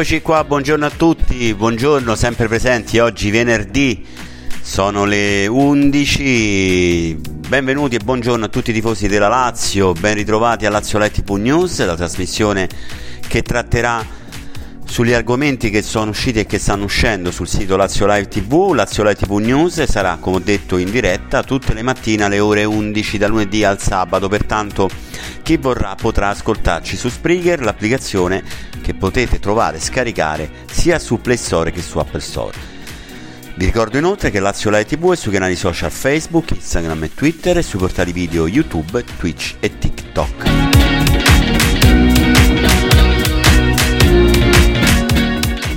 Eccoci qua, buongiorno a tutti, buongiorno, sempre presenti, oggi venerdì, sono le 11, benvenuti e buongiorno a tutti i tifosi della Lazio, ben ritrovati a Lazio Light News, la trasmissione che tratterà sugli argomenti che sono usciti e che stanno uscendo sul sito Lazio Live TV, Lazio Live TV News sarà come ho detto in diretta tutte le mattine alle ore 11 da lunedì al sabato, pertanto chi vorrà potrà ascoltarci su Spreaker, l'applicazione che potete trovare e scaricare sia su Play Store che su Apple Store. Vi ricordo inoltre che Lazio Live TV è sui canali social Facebook, Instagram e Twitter e sui portali video YouTube, Twitch e TikTok.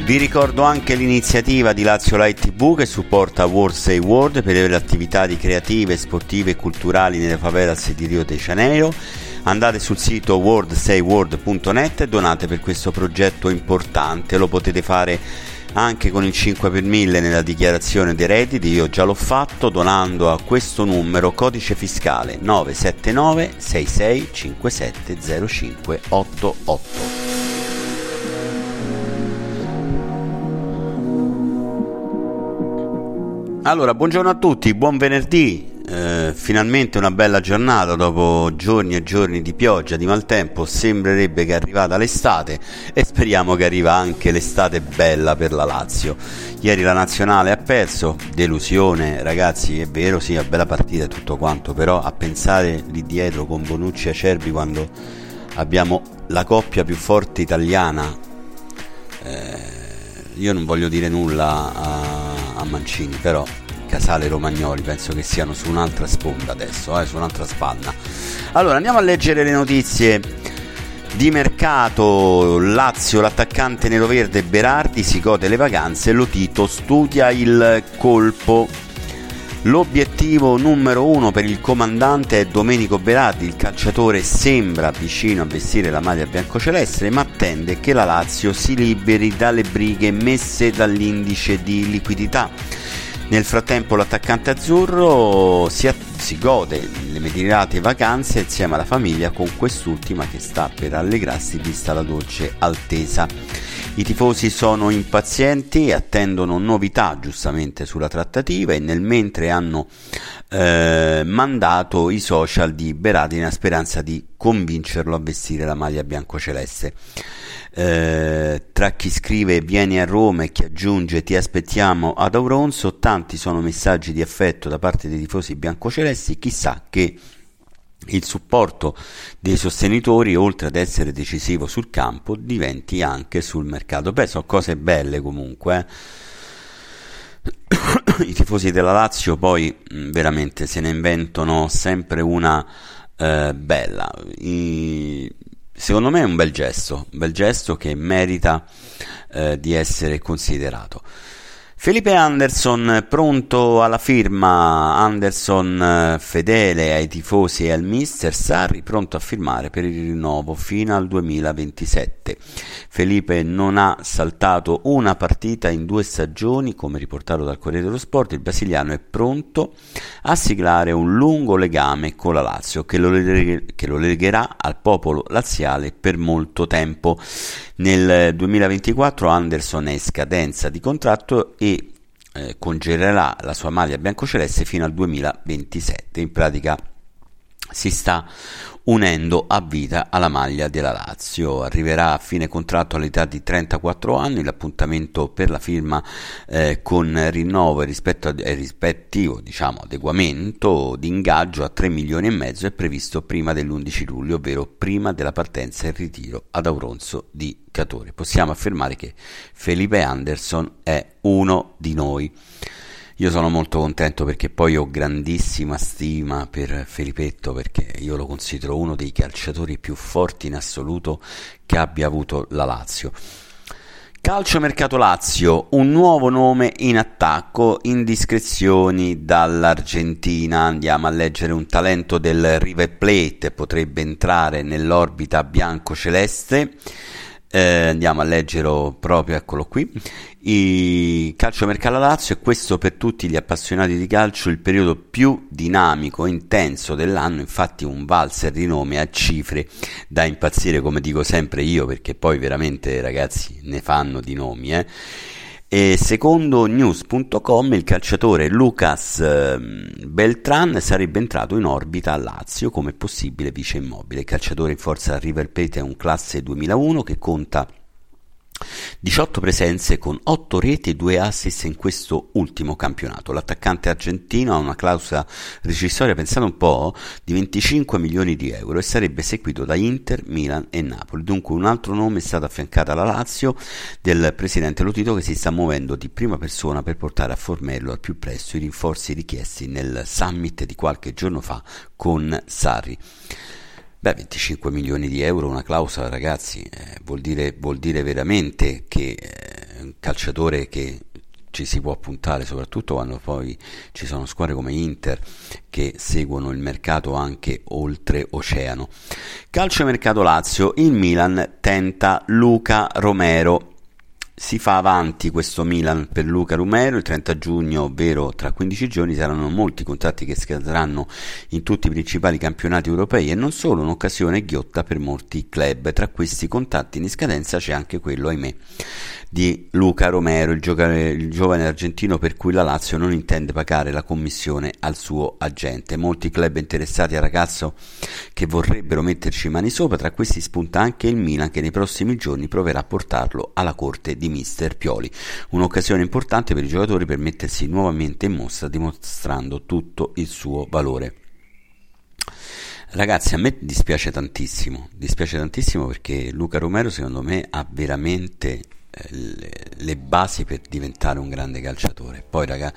Vi ricordo anche l'iniziativa di Lazio Light TV che supporta World Say World per le attività creative, sportive e culturali nelle favelas di Rio de Janeiro. Andate sul sito worldsayworld.net e donate per questo progetto importante. Lo potete fare anche con il 5 per 1000 nella dichiarazione dei redditi. Io già l'ho fatto donando a questo numero codice fiscale 979 66 57 0588. Allora, buongiorno a tutti, buon venerdì. Eh, finalmente una bella giornata dopo giorni e giorni di pioggia, di maltempo. Sembrerebbe che è arrivata l'estate e speriamo che arriva anche l'estate bella per la Lazio. Ieri la nazionale ha perso, delusione, ragazzi, è vero, sì, è bella partita e tutto quanto, però a pensare lì dietro con Bonucci e Acerbi quando abbiamo la coppia più forte italiana. Eh, io non voglio dire nulla a a Mancini, però Casale Romagnoli penso che siano su un'altra sponda adesso, eh, su un'altra spanna. Allora andiamo a leggere le notizie di mercato. Lazio, l'attaccante nero-verde Berardi si gode le vacanze, Lotito studia il colpo. L'obiettivo numero uno per il comandante è Domenico Berardi, il calciatore sembra vicino a vestire la maglia biancoceleste ma attende che la Lazio si liberi dalle brighe messe dall'indice di liquidità. Nel frattempo l'attaccante azzurro si, si gode le meditate vacanze insieme alla famiglia con quest'ultima che sta per allegrarsi vista la dolce altesa. I tifosi sono impazienti attendono novità giustamente sulla trattativa e nel mentre hanno eh, mandato i social di Berardi nella speranza di convincerlo a vestire la maglia biancoceleste. Eh, tra chi scrive vieni a Roma e chi aggiunge ti aspettiamo ad Auronzo, tanti sono messaggi di affetto da parte dei tifosi biancocelesti, chissà che il supporto dei sostenitori, oltre ad essere decisivo sul campo, diventi anche sul mercato. Beh, sono cose belle comunque. Eh. I tifosi della Lazio poi mm, veramente se ne inventano sempre una eh, bella. I, secondo me è un bel gesto, un bel gesto che merita eh, di essere considerato. Felipe Anderson pronto alla firma, Anderson eh, fedele ai tifosi e al mister, Sarri pronto a firmare per il rinnovo fino al 2027. Felipe non ha saltato una partita in due stagioni, come riportato dal Corriere dello Sport, il brasiliano è pronto a siglare un lungo legame con la Lazio che lo, leg- che lo legherà al popolo laziale per molto tempo. Nel 2024 Anderson è in scadenza di contratto e eh, congelerà la sua maglia biancoceleste fino al 2027. In pratica si sta unendo a vita alla maglia della Lazio. Arriverà a fine contratto all'età di 34 anni, l'appuntamento per la firma eh, con rinnovo e rispetto a, eh, rispettivo diciamo, adeguamento di ingaggio a 3 milioni e mezzo è previsto prima dell'11 luglio, ovvero prima della partenza e ritiro ad Auronzo di Catore. Possiamo affermare che Felipe Anderson è uno di noi. Io sono molto contento perché poi ho grandissima stima per Felippetto perché io lo considero uno dei calciatori più forti in assoluto che abbia avuto la Lazio. Calcio Mercato Lazio, un nuovo nome in attacco, indiscrezioni dall'Argentina. Andiamo a leggere un talento del River Plate, potrebbe entrare nell'orbita bianco-celeste eh, andiamo a leggerlo proprio, eccolo qui. Il calcio mercato Lazio è questo per tutti gli appassionati di calcio il periodo più dinamico e intenso dell'anno, infatti un valzer di nome a cifre da impazzire come dico sempre io perché poi veramente ragazzi ne fanno di nomi. Eh. E secondo news.com il calciatore Lucas ehm, Beltran sarebbe entrato in orbita a Lazio come possibile vice immobile. Il calciatore in forza River Plate è un classe 2001 che conta 18 presenze con 8 reti e 2 assist in questo ultimo campionato. L'attaccante argentino ha una clausola rescissoria, pensate un po', di 25 milioni di euro e sarebbe seguito da Inter, Milan e Napoli. Dunque un altro nome è stato affiancato alla Lazio del presidente Lotito che si sta muovendo di prima persona per portare a Formello al più presto i rinforzi richiesti nel summit di qualche giorno fa con Sarri. Beh, 25 milioni di euro, una clausola, ragazzi, eh, vuol, dire, vuol, dire, veramente che eh, un calciatore che ci si può puntare, soprattutto quando poi ci sono squadre come Inter che seguono il mercato anche oltre oceano. Calcio mercato Lazio, il Milan tenta Luca Romero si fa avanti questo Milan per Luca Romero il 30 giugno, ovvero tra 15 giorni, saranno molti contratti che scadranno in tutti i principali campionati europei e non solo un'occasione ghiotta per molti club. Tra questi contratti in scadenza c'è anche quello, ahimè, di Luca Romero, il, giocare, il, giovane argentino per cui la Lazio non intende pagare la commissione al suo agente. Molti club interessati al ragazzo che vorrebbero metterci mani sopra, tra questi spunta anche il Milan che nei prossimi giorni proverà a portarlo alla corte di Mister Pioli. Un'occasione importante per i giocatori per mettersi nuovamente in mostra dimostrando tutto il suo valore. Ragazzi, a me dispiace tantissimo, dispiace tantissimo perché Luca Romero secondo me ha veramente le, basi per diventare un grande calciatore. Poi, raga,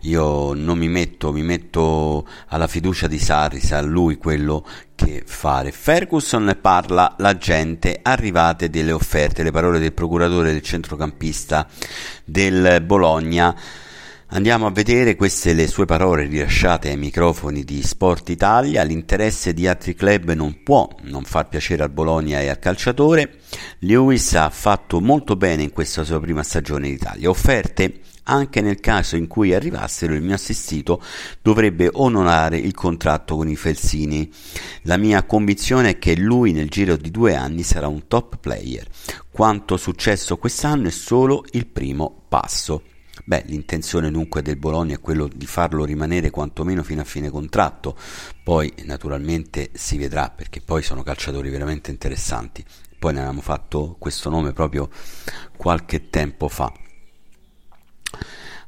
io non mi metto, mi metto alla fiducia di Sarri, sa lui quello che fare. Ferguson parla la gente, arrivate delle offerte, le parole del procuratore del centrocampista del Bologna Andiamo a vedere queste le sue parole rilasciate ai microfoni di Sport Italia. L'interesse di altri club non può non far piacere al Bologna e al calciatore. Lewis ha fatto molto bene in questa sua prima stagione in Italia. Offerte anche nel caso in cui arrivassero il mio assistito dovrebbe onorare il contratto con i Felsini. La mia convinzione è che lui nel giro di due anni sarà un top player. Quanto successo quest'anno è solo il primo passo. Beh, l'intenzione dunque del Bologna è quello di farlo rimanere quantomeno fino a fine contratto, poi naturalmente si vedrà perché poi sono calciatori veramente interessanti. Poi ne avevamo fatto questo nome proprio qualche tempo fa.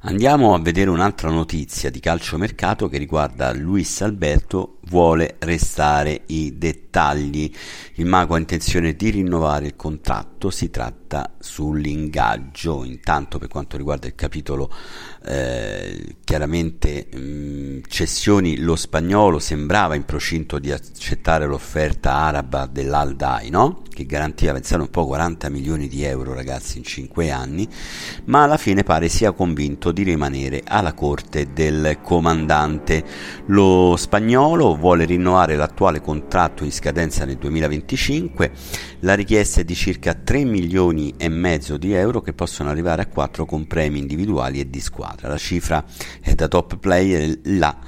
Andiamo a vedere un'altra notizia di calciomercato che riguarda Luis Alberto vuole restare i dettagli. Il mago ha intenzione di rinnovare il contratto, si tratta sull'ingaggio. Intanto per quanto riguarda il capitolo eh, chiaramente mh, mm, cessioni, lo spagnolo sembrava in procinto di accettare l'offerta araba dell'Al Dai, no? che garantiva pensare un po' 40 milioni di euro ragazzi in 5 anni, ma alla fine pare sia convinto di rimanere alla corte del comandante. Lo spagnolo vuole rinnovare l'attuale contratto in scadenza nel 2025, la richiesta è di circa 3 milioni e mezzo di euro che possono arrivare a 4 con premi individuali e di squadra. La cifra è da top player là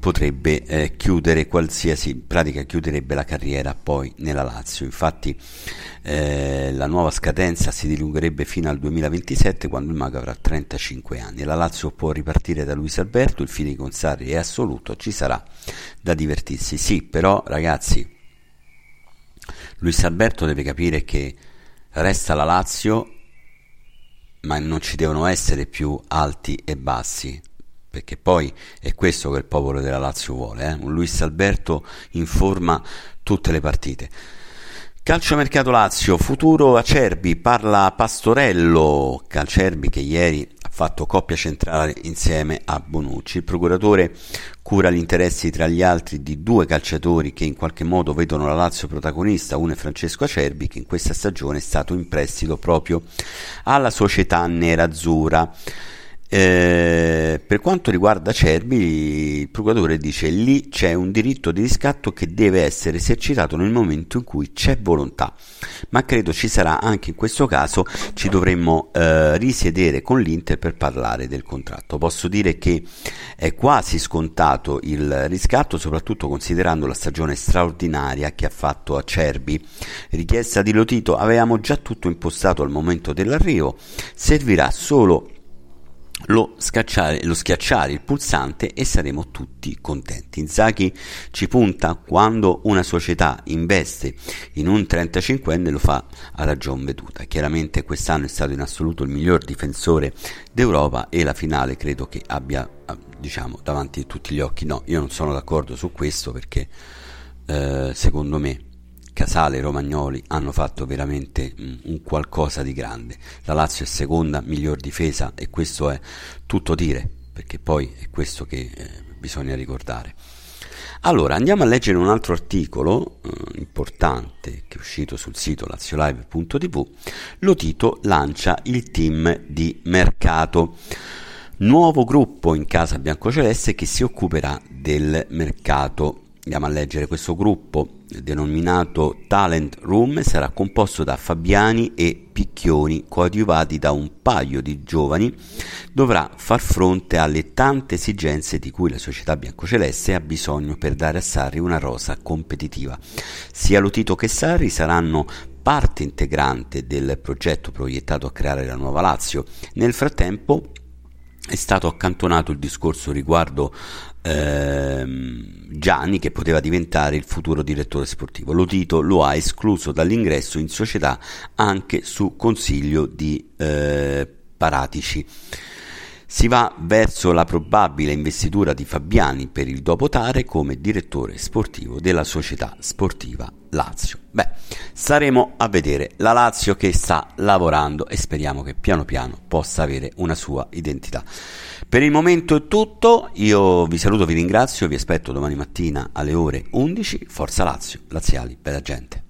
potrebbe eh, chiudere qualsiasi pratica chiuderebbe la carriera poi nella Lazio. Infatti eh, la nuova scadenza si dilungherebbe fino al 2027 quando il Mago avrà 35 anni. La Lazio può ripartire da Luis Alberto il fine con Sarri è assoluto ci sarà da divertirsi. Sì però ragazzi Luis Alberto deve capire che resta la Lazio ma non ci devono essere più alti e bassi perché poi è questo che il popolo della Lazio vuole, eh? un Luis Alberto in forma tutte le partite. Calciomercato Lazio, futuro Acerbi, parla Pastorello, Calcerbi che ieri fatto coppia centrale insieme a Bonucci. Il procuratore cura gli interessi tra gli altri di due calciatori che in qualche modo vedono la Lazio protagonista, uno è Francesco Acerbi che in questa stagione è stato in prestito proprio alla società nerazzurra Eh, per quanto riguarda Cerbi, il procuratore dice lì c'è un diritto di riscatto che deve essere esercitato nel momento in cui c'è volontà, ma credo ci sarà anche in questo caso, ci dovremmo eh, risiedere con l'Inter per parlare del contratto. Posso dire che è quasi scontato il riscatto, soprattutto considerando la stagione straordinaria che ha fatto a Cerbi. Richiesta di Lotito, avevamo già tutto impostato al momento dell'arrivo, servirà solo lo, lo, schiacciare il pulsante e saremo tutti contenti. Inzaghi ci punta quando una società investe in un 35enne lo fa a ragion veduta. Chiaramente quest'anno è stato in assoluto il miglior difensore d'Europa e la finale credo che abbia diciamo davanti a tutti gli occhi. No, io non sono d'accordo su questo perché eh, secondo me Casale e Romagnoli hanno fatto veramente mm, un qualcosa di grande. La Lazio è seconda miglior difesa e questo è tutto dire, perché poi è questo che eh, bisogna ricordare. Allora, andiamo a leggere un altro articolo eh, importante che è uscito sul sito laziolive.tv. Lotito lancia il team di mercato. Nuovo gruppo in casa biancoceleste che si occuperà del mercato andiamo a leggere questo gruppo denominato Talent Room. Sarà composto da Fabiani e Picchioni coadiuvati da un paio di giovani. Dovrà far fronte alle tante esigenze di cui la società biancoceleste ha bisogno per dare a Sarri una rosa competitiva. Sia Lotito che Sarri saranno parte integrante del progetto proiettato a creare la nuova Lazio. Nel frattempo è stato accantonato il discorso riguardo ehm, Gianni che poteva diventare il futuro direttore sportivo. Lotito lo ha escluso dall'ingresso in società anche su consiglio di eh, Paratici. Si va verso la probabile investitura di Fabiani per il dopo Tare come direttore sportivo della società sportiva Lazio. Beh, staremo a vedere la Lazio che sta lavorando e speriamo che piano piano possa avere una sua identità. Per il momento è tutto, io vi saluto, vi ringrazio, vi aspetto domani mattina alle ore 11. Forza Lazio, Laziali, bella gente.